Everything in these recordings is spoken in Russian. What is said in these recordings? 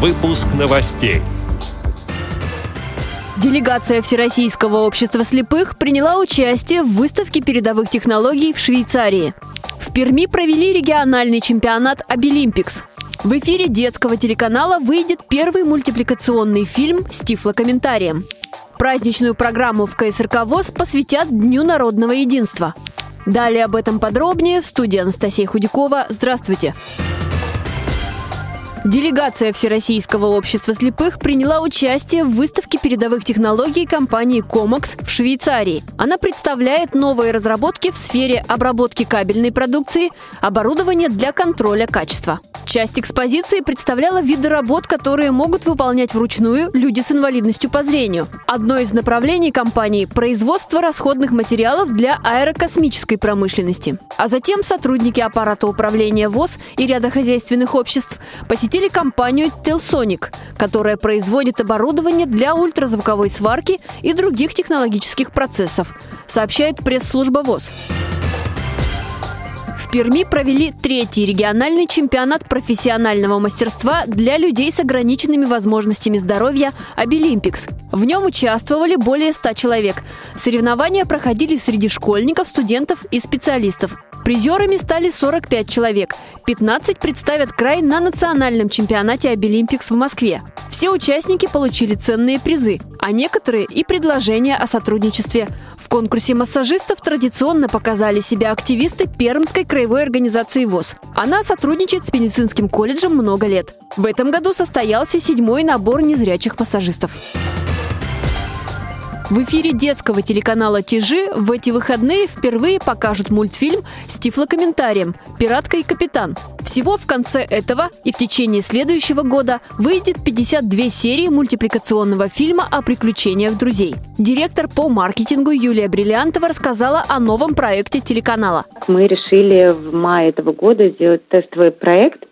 Выпуск новостей. Делегация Всероссийского общества слепых приняла участие в выставке передовых технологий в Швейцарии. В Перми провели региональный чемпионат «Обилимпикс». В эфире детского телеканала выйдет первый мультипликационный фильм с тифлокомментарием. Праздничную программу в КСРК ВОЗ посвятят Дню народного единства. Далее об этом подробнее в студии Анастасия Худякова. Здравствуйте! Здравствуйте! Делегация Всероссийского общества слепых приняла участие в выставке передовых технологий компании Comox в Швейцарии. Она представляет новые разработки в сфере обработки кабельной продукции, оборудования для контроля качества. Часть экспозиции представляла виды работ, которые могут выполнять вручную люди с инвалидностью по зрению. Одно из направлений компании – производство расходных материалов для аэрокосмической промышленности. А затем сотрудники аппарата управления ВОЗ и ряда хозяйственных обществ посетили компанию Telsonic, которая производит оборудование для ультразвуковой сварки и других технологических процессов, сообщает пресс-служба ВОЗ. В Перми провели третий региональный чемпионат профессионального мастерства для людей с ограниченными возможностями здоровья «Обилимпикс». В нем участвовали более 100 человек. Соревнования проходили среди школьников, студентов и специалистов. Призерами стали 45 человек. 15 представят край на национальном чемпионате «Обилимпикс» в Москве. Все участники получили ценные призы, а некоторые и предложения о сотрудничестве. В конкурсе массажистов традиционно показали себя активисты Пермской краевой организации ВОЗ. Она сотрудничает с медицинским колледжем много лет. В этом году состоялся седьмой набор незрячих массажистов. В эфире детского телеканала «Тижи» в эти выходные впервые покажут мультфильм с тифлокомментарием «Пиратка и капитан». Всего в конце этого и в течение следующего года выйдет 52 серии мультипликационного фильма о приключениях друзей. Директор по маркетингу Юлия Бриллиантова рассказала о новом проекте телеканала. Мы решили в мае этого года сделать тестовый проект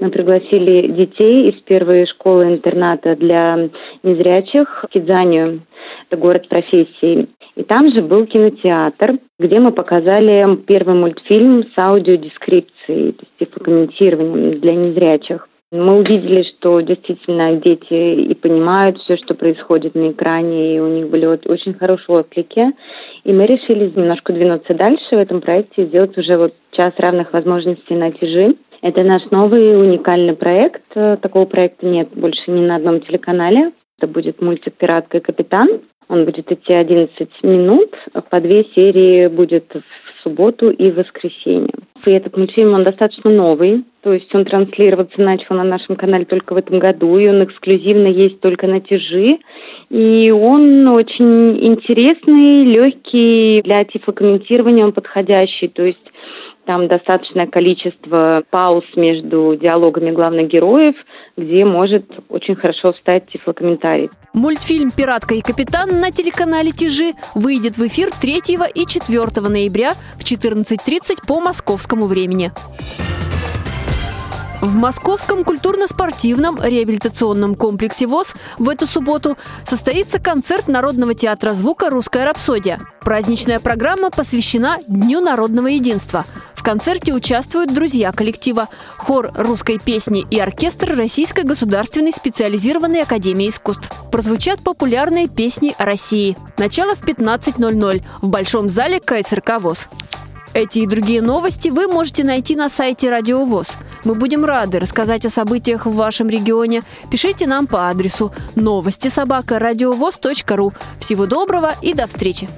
мы пригласили детей из первой школы-интерната для незрячих в Кидзанию. Это город профессий. И там же был кинотеатр, где мы показали первый мультфильм с аудиодескрипцией, то есть тифлокомментированием для незрячих. Мы увидели, что действительно дети и понимают все, что происходит на экране, и у них были вот очень хорошие отклики. И мы решили немножко двинуться дальше в этом проекте и сделать уже вот час равных возможностей на тяжи. Это наш новый уникальный проект. Такого проекта нет больше ни на одном телеканале. Это будет мультик «Пиратка и капитан». Он будет идти 11 минут. По две серии будет в субботу и воскресенье. И этот мультфильм, он достаточно новый. То есть он транслироваться начал на нашем канале только в этом году, и он эксклюзивно есть только на тяжи. И он очень интересный, легкий для тифлокомментирования, он подходящий. То есть там достаточное количество пауз между диалогами главных героев, где может очень хорошо встать тифлокомментарий. Мультфильм «Пиратка и капитан» на телеканале «Тяжи» выйдет в эфир 3 и 4 ноября в 14.30 по московскому времени. В Московском культурно-спортивном реабилитационном комплексе ВОЗ в эту субботу состоится концерт Народного театра звука «Русская рапсодия». Праздничная программа посвящена Дню народного единства – концерте участвуют друзья коллектива, хор русской песни и оркестр Российской государственной специализированной академии искусств. Прозвучат популярные песни о России. Начало в 15.00 в Большом зале КСРК ВОЗ. Эти и другие новости вы можете найти на сайте Радио ВОЗ. Мы будем рады рассказать о событиях в вашем регионе. Пишите нам по адресу новости собака ру. Всего доброго и до встречи!